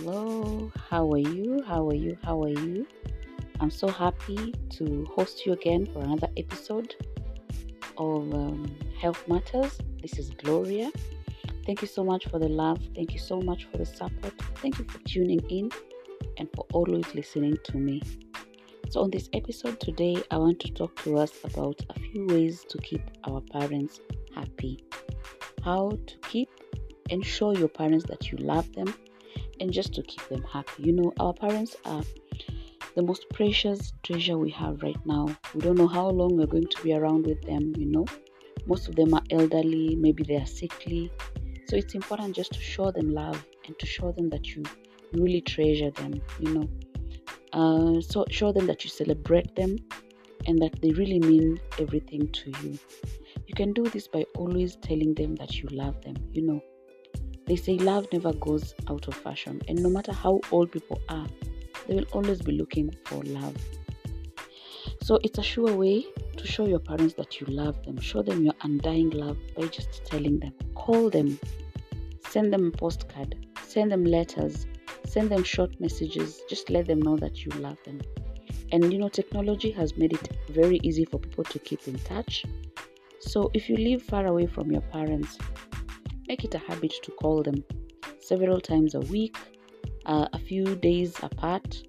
Hello, how are you? How are you? How are you? I'm so happy to host you again for another episode of um, Health Matters. This is Gloria. Thank you so much for the love. Thank you so much for the support. Thank you for tuning in and for always listening to me. So, on this episode today, I want to talk to us about a few ways to keep our parents happy. How to keep and show your parents that you love them and just to keep them happy. You know, our parents are the most precious treasure we have right now. We don't know how long we're going to be around with them, you know. Most of them are elderly, maybe they are sickly. So it's important just to show them love and to show them that you really treasure them, you know. Uh, so show them that you celebrate them and that they really mean everything to you. You can do this by always telling them that you love them, you know they say love never goes out of fashion, and no matter how old people are, they will always be looking for love. So it's a sure way to show your parents that you love them. Show them your undying love by just telling them. Call them, send them a postcard, send them letters, send them short messages. Just let them know that you love them. And you know, technology has made it very easy for people to keep in touch. So if you live far away from your parents, Make it a habit to call them several times a week, uh, a few days apart.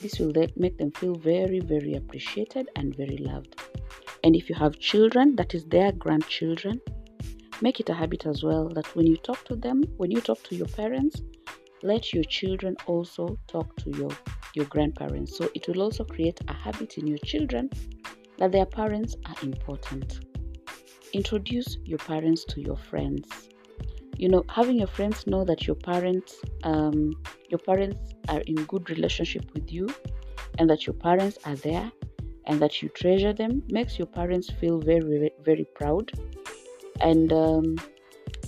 This will make them feel very, very appreciated and very loved. And if you have children, that is their grandchildren, make it a habit as well that when you talk to them, when you talk to your parents, let your children also talk to your, your grandparents. So it will also create a habit in your children that their parents are important. Introduce your parents to your friends you know having your friends know that your parents um, your parents are in good relationship with you and that your parents are there and that you treasure them makes your parents feel very very, proud. And um,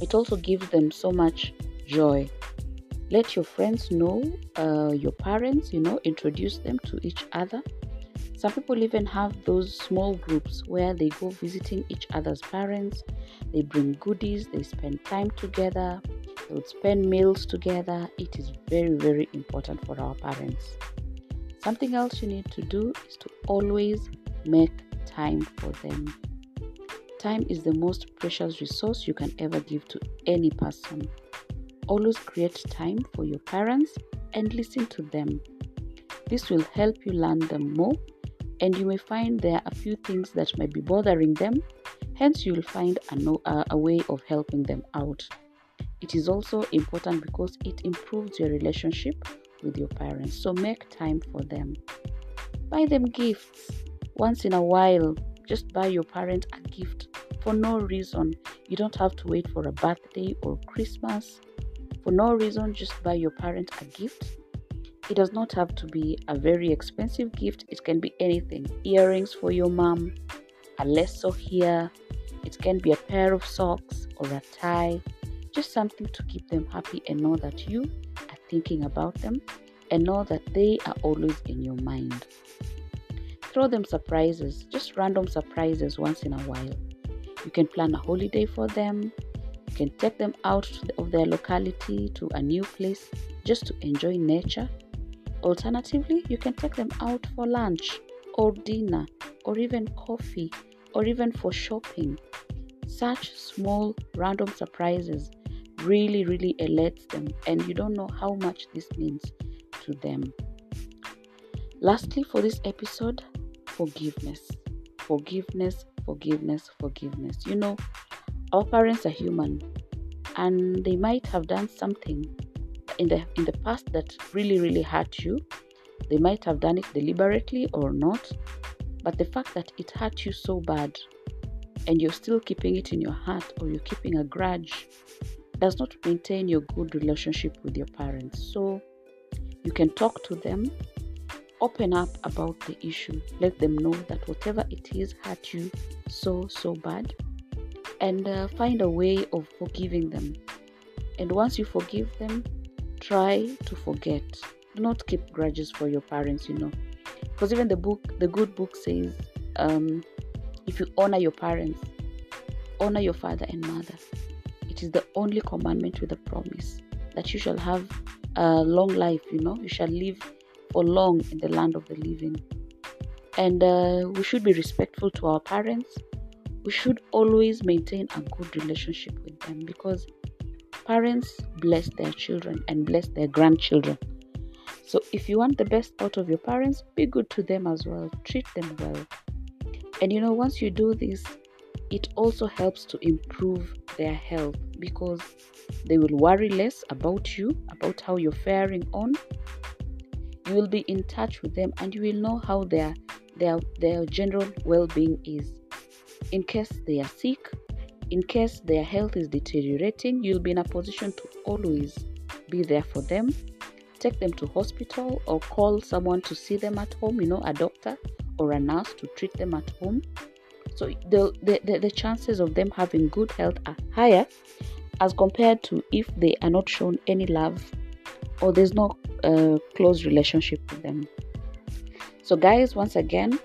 it also gives them so much joy. Let your friends know uh, your parents you know introduce them to each other some people even have those small groups where they go visiting each other's parents, they bring goodies, they spend time together, they would spend meals together. It is very, very important for our parents. Something else you need to do is to always make time for them. Time is the most precious resource you can ever give to any person. Always create time for your parents and listen to them. This will help you learn them more and you may find there are a few things that might be bothering them. Hence, you will find a, no, a way of helping them out. It is also important because it improves your relationship with your parents. So make time for them. Buy them gifts once in a while. Just buy your parent a gift for no reason. You don't have to wait for a birthday or Christmas. For no reason, just buy your parent a gift it does not have to be a very expensive gift, it can be anything earrings for your mom, a lesso here, it can be a pair of socks or a tie, just something to keep them happy and know that you are thinking about them and know that they are always in your mind. Throw them surprises, just random surprises once in a while. You can plan a holiday for them. You can take them out of their locality to a new place just to enjoy nature Alternatively, you can take them out for lunch or dinner or even coffee or even for shopping. Such small random surprises really, really elates them, and you don't know how much this means to them. Lastly, for this episode, forgiveness. Forgiveness, forgiveness, forgiveness. You know, our parents are human and they might have done something in the in the past that really really hurt you they might have done it deliberately or not but the fact that it hurt you so bad and you're still keeping it in your heart or you're keeping a grudge does not maintain your good relationship with your parents. So you can talk to them open up about the issue let them know that whatever it is hurt you so so bad and uh, find a way of forgiving them. And once you forgive them try to forget. Do not keep grudges for your parents, you know. Because even the book, the good book says, um, if you honor your parents, honor your father and mother. It is the only commandment with a promise that you shall have a long life, you know, you shall live for long in the land of the living. And uh, we should be respectful to our parents. We should always maintain a good relationship with them because parents bless their children and bless their grandchildren. So if you want the best out of your parents, be good to them as well. Treat them well. And you know, once you do this, it also helps to improve their health because they will worry less about you, about how you're faring on. You will be in touch with them and you will know how their their their general well-being is. In case they are sick, in case their health is deteriorating, you'll be in a position to always be there for them. Take them to hospital or call someone to see them at home, you know, a doctor or a nurse to treat them at home. So the, the, the, the chances of them having good health are higher as compared to if they are not shown any love or there's no uh, close relationship with them. So, guys, once again,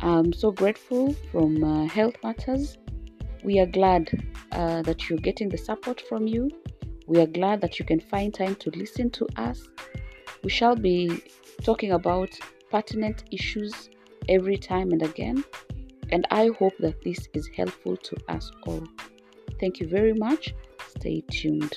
I'm so grateful from uh, Health Matters. We are glad uh, that you're getting the support from you. We are glad that you can find time to listen to us. We shall be talking about pertinent issues every time and again. And I hope that this is helpful to us all. Thank you very much. Stay tuned.